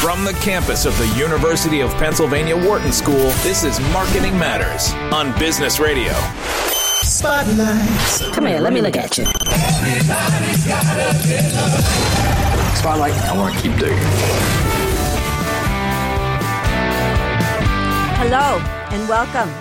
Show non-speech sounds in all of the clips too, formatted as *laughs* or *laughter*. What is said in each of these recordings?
From the campus of the University of Pennsylvania Wharton School, this is Marketing Matters on Business Radio. Spotlight. Come here, let me look at you. Spotlight, I want to keep digging. Hello and welcome.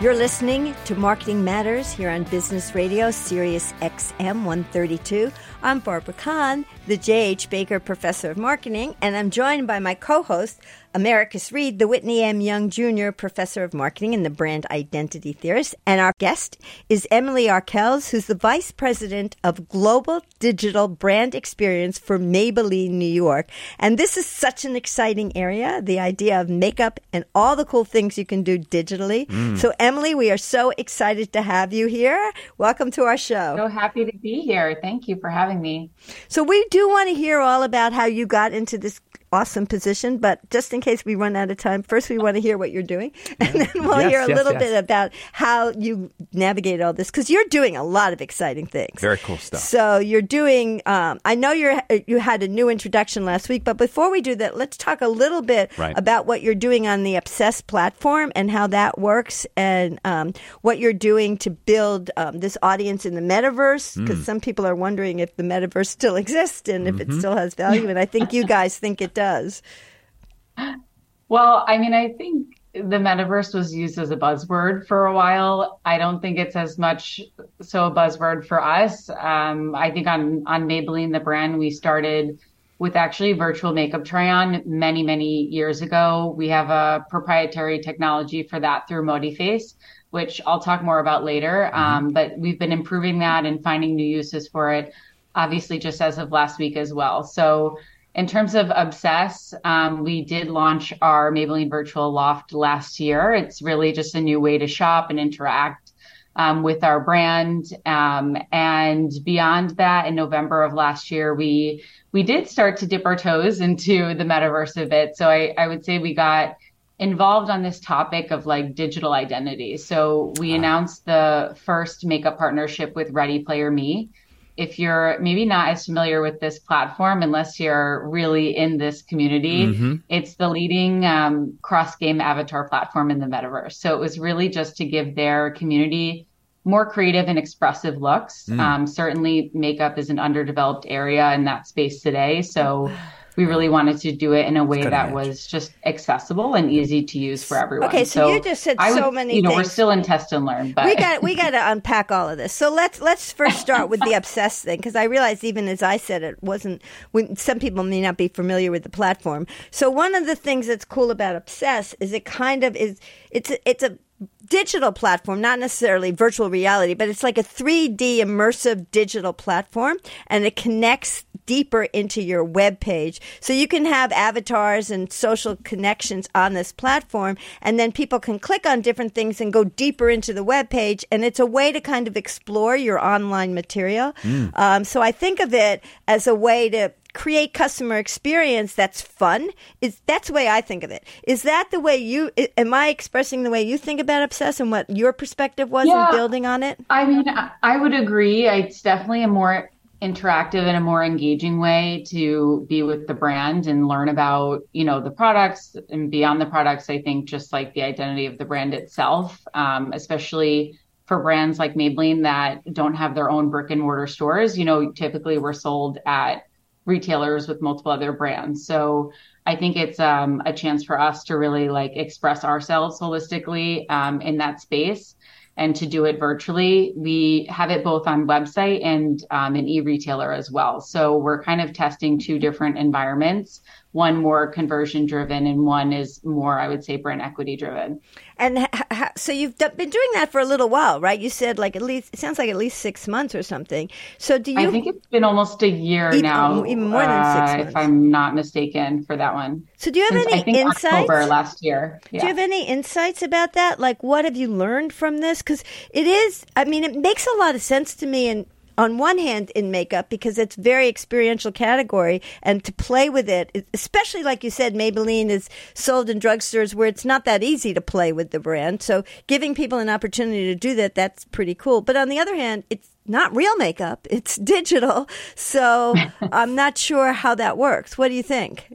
You're listening to Marketing Matters here on Business Radio, Sirius XM 132. I'm Barbara Kahn, the J.H. Baker Professor of Marketing, and I'm joined by my co host, Americus Reed, the Whitney M. Young Jr. Professor of Marketing and the Brand Identity Theorist. And our guest is Emily Arkells, who's the Vice President of Global Digital Brand Experience for Maybelline New York. And this is such an exciting area, the idea of makeup and all the cool things you can do digitally. Mm. So, Emily, we are so excited to have you here. Welcome to our show. So happy to be here. Thank you for having me. So, we do want to hear all about how you got into this awesome position. But just in case we run out of time, first we want to hear what you're doing, *laughs* and then we'll Yes, hear a yes, little yes. bit about how you navigate all this because you're doing a lot of exciting things. Very cool stuff. So you're doing. Um, I know you're you had a new introduction last week, but before we do that, let's talk a little bit Right. about what you're doing on the Obsess platform and how that works, and um, what you're doing to build um, this audience in the metaverse. Because Mm. some people are wondering if the metaverse still exists and if it Mhm. still has value, and I think you guys think it does. Well, I mean, I think the metaverse was used as a buzzword for a while. I don't think it's as much so a buzzword for us. Um, I think on on Maybelline, the brand, we started with actually virtual makeup try on many, many years ago. We have a proprietary technology for that through ModiFace, which I'll talk more about later. Um, but we've been improving that and finding new uses for it, obviously, just as of last week as well. So, in terms of Obsess, um, we did launch our Maybelline Virtual Loft last year. It's really just a new way to shop and interact um, with our brand. Um, and beyond that, in November of last year, we we did start to dip our toes into the metaverse a bit. So I, I would say we got involved on this topic of like digital identity. So we announced the first makeup partnership with Ready Player Me. If you're maybe not as familiar with this platform, unless you're really in this community, Mhm. it's the leading um, cross game avatar platform in the metaverse. So it was really just to give their community more creative and expressive looks. Mm. Um, certainly, makeup is an underdeveloped area in that space today. So *sighs* we really wanted to do it in a way that was just accessible and easy to use for everyone. Okay, so you just said would- so many You know, we're still in test and learn, but we got we got to unpack all of this. So let's let's first start with the *laughs* obsessed thing because I realized even as I said it wasn't. When, some people may not be familiar with the platform. So one of the things that's cool about Obsess is it kind of is it's a, it's a digital platform, not necessarily virtual reality, but it's like a 3D immersive digital platform and it connects deeper into your web page. So you can have avatars and social connections on this platform and then people can click on different things and go deeper into the web page and it's a way to kind of explore your online material. Um, so I think of it as a way to create customer experience that's fun is that's the way i think of it is that the way you am i expressing the way you think about obsess and what your perspective was Yeah. in building on it I mean, I- I would agree. It's definitely a more interactive and a more engaging way to be with the brand and learn about, you know, the products and beyond the products. I think just like the identity of the brand itself, um, especially for brands like Maybelline that don't have their own brick and mortar stores, you know, typically we're sold at retailers with multiple other brands. So I think it's um, a chance for us to really like express ourselves holistically um, in that space and to do it virtually. We have it both on website and um, an e-retailer as well. So we're kind of testing two different environments. One more conversion driven, and one is more, I would say, brand equity driven. and ha- ha- so you've d- been doing that for a little while right you said like at least it sounds like at least six months or something so do you I think it's been almost a year Even- now, even more than six uh, months. if I'm not mistaken, for that one. so do you have Since, any I think insights October last year. Do you have any insights about that? Like, what have you learned from this? Because it is, I mean, it makes a lot of sense to me. And on one hand, in makeup, because it's very experiential category, and to play with it, especially like you said, Maybelline is sold in drugstores where it's not that easy to play with the brand. So giving people an opportunity to do that, that's pretty cool. But on the other hand, it's not real makeup; *laughs* it's digital. So *laughs* I'm not sure how that works. What do you think?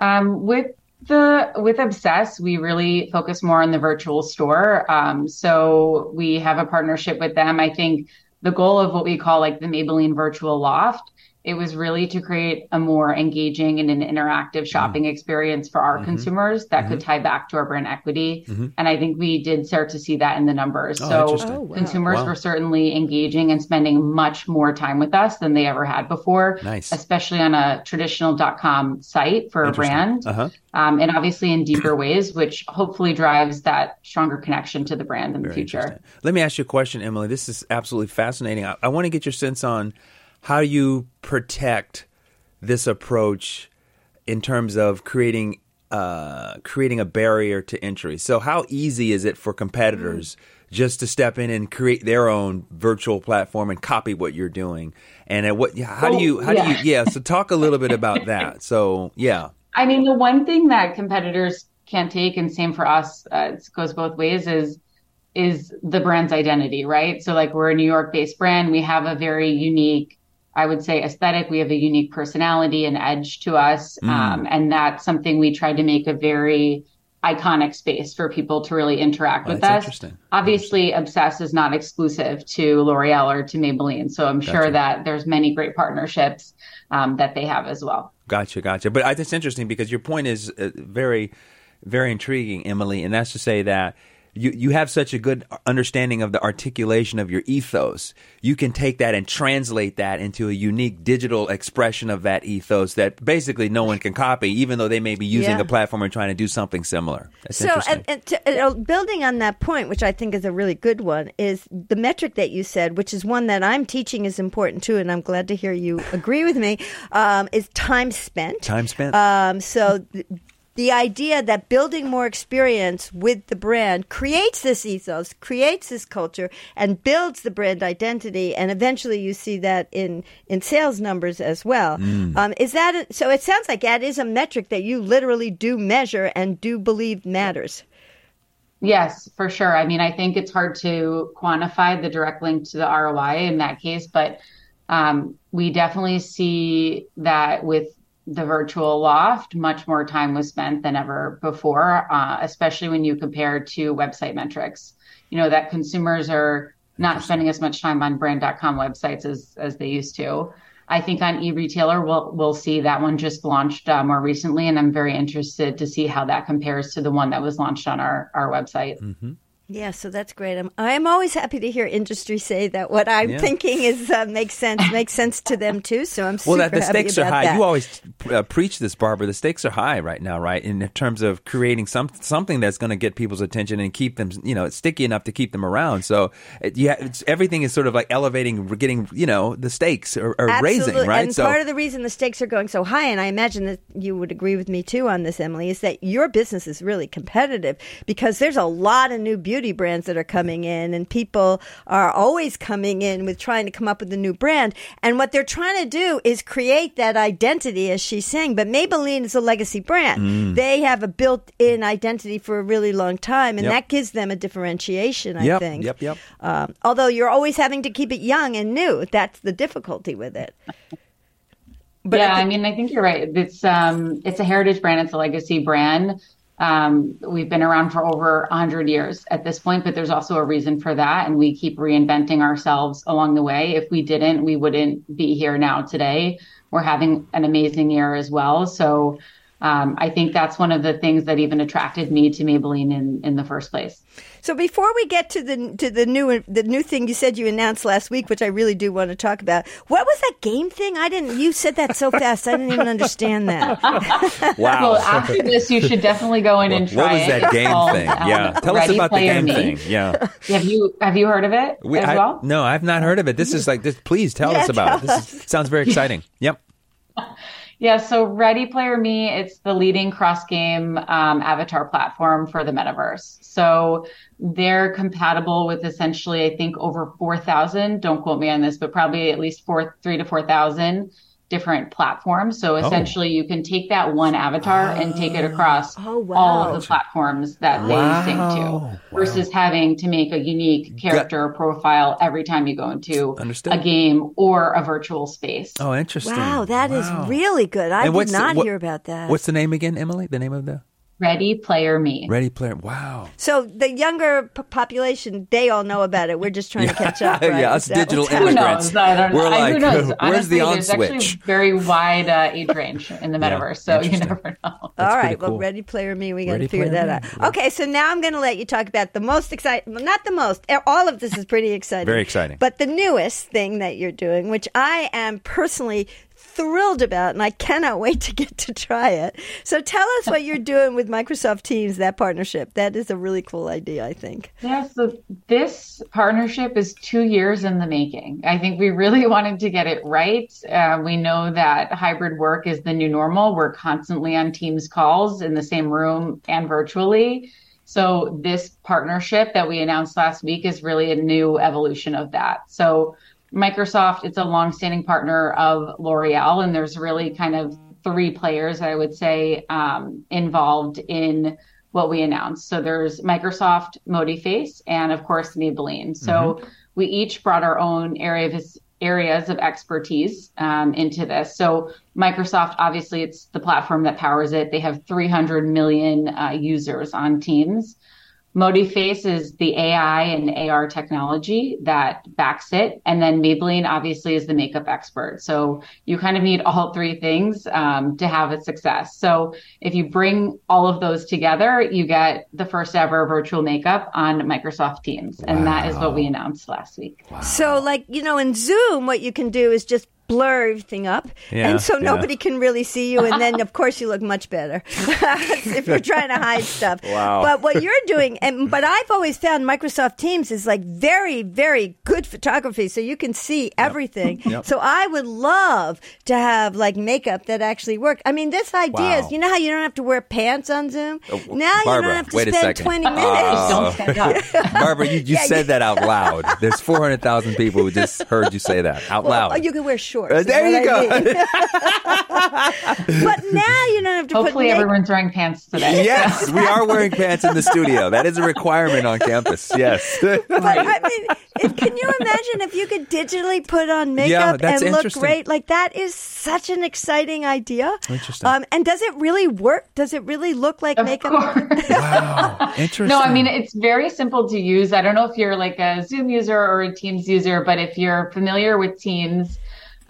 Um, with the with Obsess, we really focus more on the virtual store. Um, so we have a partnership with them. I think the goal of what we call like the Maybelline Virtual Loft it was really to create a more engaging and an interactive shopping mm-hmm. experience for our mm-hmm. consumers that mm-hmm. could tie back to our brand equity. Mm-hmm. And I think we did start to see that in the numbers. Oh, so oh, wow. consumers wow. were certainly engaging and spending much more time with us than they ever had before. Nice. Especially on a traditional.com site for a brand. Uh-huh. Um, and obviously in deeper ways, which hopefully drives that stronger connection to the brand in Very the future. Let me ask you a question, Emily. This is absolutely fascinating. I, I want to get your sense on how do you protect this approach in terms of creating uh, creating a barrier to entry? So, how easy is it for competitors mm. just to step in and create their own virtual platform and copy what you're doing? And what? How well, do you? How yeah. do you? Yeah. So, talk a little bit about that. *laughs* So, yeah. I mean, the one thing that competitors can't take, and same for us, uh, it goes both ways, is is the brand's identity, right? So, like, we're a New York based brand. We have a very unique I would say aesthetic. We have a unique personality and edge to us. Mm. Um, and that's something we tried to make a very iconic space for people to really interact oh, with us. Obviously, Obsess is not exclusive to L'Oreal or to Maybelline. So I'm gotcha. sure that there's many great partnerships um, that they have as well. Gotcha, gotcha. But I, it's interesting because your point is uh, very, very intriguing, Emily. And that's to say that you, you have such a good understanding of the articulation of your ethos. You can take that and translate that into a unique digital expression of that ethos that basically no one can copy, even though they may be using yeah. platform and trying to do something similar. That's so, and, and to, uh, building on that point, which I think is a really good one, is the metric that you said, which is one that I'm teaching is important too, and I'm glad to hear you agree with me, um, is time spent. Time spent. Um, so the idea that building more experience with the brand creates this ethos, creates this culture, and builds the brand identity. And eventually, you see that in in sales numbers as well. Mm. Um, is that a, so? It sounds like that is a metric that you literally do measure and do believe matters. Yes, for sure. I mean, I think it's hard to quantify the direct link to the ROI in that case, but um, we definitely see that with the virtual loft, much more time was spent than ever before, uh, especially when you compare to website metrics. You know, that consumers are not spending as much time on brand.com websites as, as they used to. I think on e-retailer, we'll, we'll see that one just launched uh, more recently, and I'm very interested to see how that compares to the one that was launched on our, our website. Mm-hmm. Yeah, so that's great. I'm I'm always happy to hear industry say that what I'm yeah. thinking is uh, makes sense makes sense to them too. So I'm well. That the stakes are high. That. You always uh, preach this, Barbara. The stakes are high right now, right? In terms of creating some something that's going to get people's attention and keep them, you know, sticky enough to keep them around. So yeah, everything is sort of like elevating, getting, you know, the stakes are, are raising, right? And so, part of the reason the stakes are going so high, and I imagine that you would agree with me too on this, Emily, is that your business is really competitive because there's a lot of new beauty brands that are coming coming in, and people are always coming in with trying to come up with a new brand. And what they're trying to do is create that identity, as she's saying. But Maybelline is a legacy brand. Mm. They have a built in identity for a really long time, and yep. that gives them a differentiation, I yep, think. Yep, yep. Um, although you're always having to keep it young and new. That's the difficulty with it. *laughs* But yeah, I, think- I mean, I think you're right. It's um, it's a heritage brand. It's a legacy brand. Um, we've been around for over 100 years at this point, but there's also a reason for that. And we keep reinventing ourselves along the way. If we didn't, we wouldn't be here now today. We're having an amazing year as well. So um, I think that's one of the things that even attracted me to Maybelline in, in the first place. So before we get to the to the new the new thing you said you announced last week, which I really do want to talk about, what was that game thing? I didn't. You said that so fast, I didn't even understand that. *laughs* *laughs* wow. Well, after this, you should definitely go in and try that. What was that it. game called, thing? Um, yeah, tell us about the game me. thing. Yeah. *laughs* Have you have you heard of it we, as I, well? No, I've not heard of it. This is like this. Please tell yeah, us about tell it. This is, sounds very exciting. Yep. Yeah, so Ready Player Me, it's the leading cross game um, avatar platform for the metaverse. So they're compatible with essentially, I think, over 4,000. Don't quote me on this, but probably at least four, three to 4,000 different platforms. So oh. essentially, you can take that one avatar and take it across Oh, oh wow. all of the platforms that Wow. they sync to, versus having to make a unique character profile every time you go into Understood. a game or a virtual space. Oh, interesting. Wow, that is Wow. really good. I And did what's the- not what- hear about that. What's the name again, Emily? The name of the Ready Player Me. Ready Player. Wow. so the younger p- population, they all know about it. We're just trying to catch up. *laughs* Right? Yeah, Is us that digital what's Who knows? I don't We're know. I- like, who knows? *laughs* where's Honestly, the on there's actually switch? a very wide uh, age range in the Yeah, metaverse, so you never know. All That's right. pretty Well. Ready Player Me, we got to figure that Me, out. yeah. Okay, so now I'm going to let you talk about the most exciting, well, not the most, all of this is pretty exciting. Very exciting. But the newest thing that you're doing, which I am personally thrilled about, and I cannot wait to get to try it. So tell us what you're doing with Microsoft Teams, that partnership. That is a really cool idea, I think. Yeah, so this partnership is two years in the making. I think we really *laughs* wanted to get it right. Uh, we know that hybrid work is the new normal. We're constantly on Teams calls in the same room and virtually. So this partnership that we announced last week is really a new evolution of that. So Microsoft, it's a longstanding partner of L'Oreal, and there's really kind of three players, I would say, um, involved in what we announced. So there's Microsoft ModiFace and of course Maybelline. So we each brought our own area of his, areas of expertise um, into this. So Microsoft, obviously, it's the platform that powers it. They have 300 million uh, users on Teams. ModiFace is the AI and AR technology that backs it. And then Maybelline obviously is the makeup expert. So you kind of need all three things um, to have a success. So if you bring all of those together, you get the first ever virtual makeup on Microsoft Teams. And that is what we announced last week. So, like, you know, in Zoom, what you can do is just blur everything up. Yeah, and so yeah. nobody can really see you. And then, of course, you look much better *laughs* if you're trying to hide stuff. Wow. But what you're *laughs* doing, and but I've always found Microsoft Teams is like very, very good photography. So you can see everything. *laughs* Yep. So I would love to have like makeup that actually worked. I mean, this idea Wow. is, you know how you don't have to wear pants on Zoom? Oh, now you don't have to spend second. 20 minutes. Uh, Don't stand up. Barbara, you, you Yeah, said you- that out loud. There's 400,000 people who just heard you say that out Well, loud. you can wear shorts. Uh, is there what you I go. mean. *laughs* but now you don't have to Hopefully, put make- everyone's wearing pants today. yes, we are wearing pants in the studio. That is a requirement on campus. Yes. But I *laughs* mean, if, can you imagine if you could digitally put on makeup that's and look great? Like that is such an exciting idea. Interesting. Um, and does it really work? Does it really look like Of makeup? course. *laughs* wow. Interesting. No, I mean, it's very simple to use. I don't know if you're like a Zoom user or a Teams user, but if you're familiar with Teams,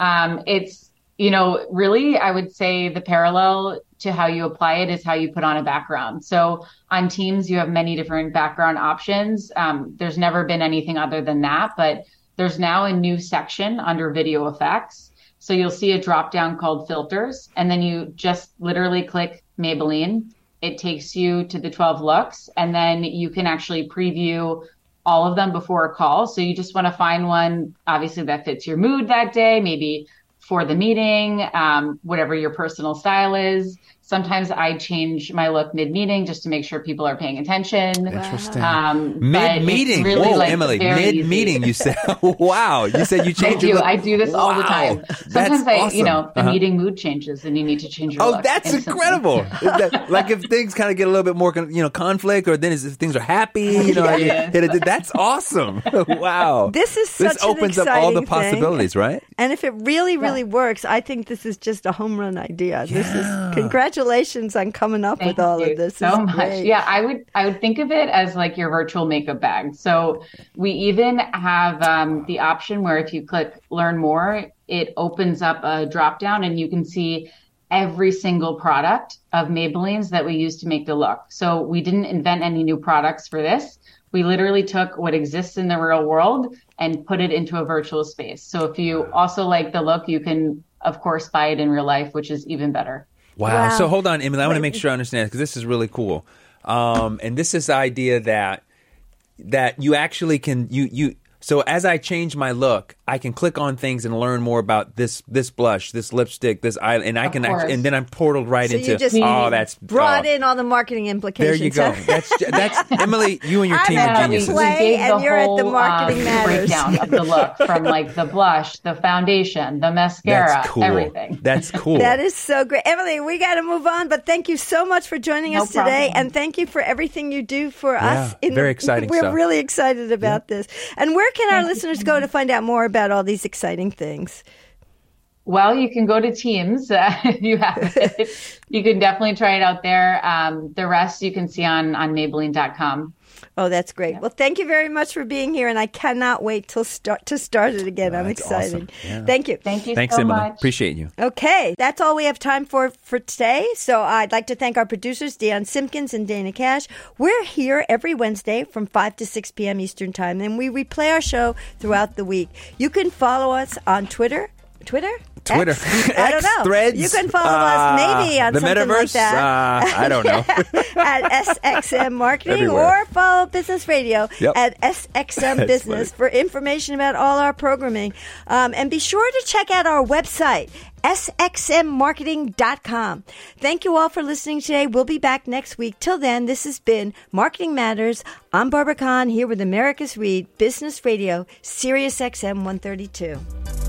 um, it's, you know, really, I would say the parallel to how you apply it is how you put on a background. So on Teams, you have many different background options. Um, there's never been anything other than that, but there's now a new section under video effects. So you'll see a drop down called filters, and then you just literally click Maybelline. It takes you to the 12 looks, and then you can actually preview all of them before a call. So you just want to find one, obviously, that fits your mood that day, maybe for the meeting, um, whatever your personal style is. Sometimes I change my look mid meeting just to make sure people are paying attention. Interesting. Um, mid meeting, really, Whoa, like, Emily, Mid meeting, you said, *laughs* wow. You said you I changed your do. look. I do this all the Wow. time. That's Sometimes I, awesome. you know, the Uh-huh. meeting mood changes and you need to change your Oh, look. that's instantly. incredible! *laughs* That- like if things kind of get a little bit more, you know, conflict, or then if things are happy, you know, like, Yes. hit it- that's awesome. *laughs* wow, This is this such an opens up all the exciting thing. possibilities, right? And if it really, really works, I think this is just a home run idea. This is congratulations on coming up Thank with all of this. so much. great. Yeah, I would I would think of it as like your virtual makeup bag. So we even have um, the option where if you click learn more, it opens up a drop down and you can see every single product of Maybelline's that we use to make the look. So we didn't invent any new products for this. We literally took what exists in the real world and put it into a virtual space. So if you also like the look, you can of course buy it in real life, which is even better. Wow. Wow. So hold on, Emily. I want to make sure I understand because this is really cool. Um, and this is the idea that that you actually can you you. So as I change my look, I can click on things and learn more about this this blush, this lipstick, this eye, and I Of can actually, and then I'm portaled right So into you just oh that's brought oh, in all the marketing implications. There you go. That's that's *laughs* Emily. You and your I'm team at of geniuses. play. gave and you're at the Marketing um, breakdown of the look from like the blush, the foundation, the mascara, That's cool. everything. That's cool. That is so great. Emily, we got to move on, but thank you so much for joining No us today. problem. And thank you for everything you do for us. Yeah, very exciting *laughs* We're stuff. really excited about this. And where can our listeners go to find out more about all these exciting things? Well, you can go to Teams *laughs* uh, if you have *laughs* it. you can definitely try it out there. Um, the rest you can see on on Maybelline.com. Oh, that's great. Well, thank you very much for being here, and I cannot wait till start to start it again. I'm excited. awesome. Yeah. Thank you. Thank you Thanks, so Emily. much. Appreciate you. Okay, that's all we have time for for today. So I'd like to thank our producers, Deion Simpkins and Dana Cash. We're here every Wednesday from 5 to 6 p.m. Eastern Time, and we replay our show throughout the week. You can follow us on Twitter. Twitter? Twitter, X? *laughs* I don't know. Threads. You can follow uh, us maybe on the something metaverse. like that. Uh, I don't know. *laughs* at SXM Marketing Everywhere. or follow Business Radio Yep. at SXM *laughs* Business for information about all our programming. Um, and be sure to check out our website, sxmmarketing.com. Thank you all for listening today. We'll be back next week. Till then, this has been Marketing Matters. I'm Barbara Kahn here with Americus Reed Business Radio, Sirius XM 132.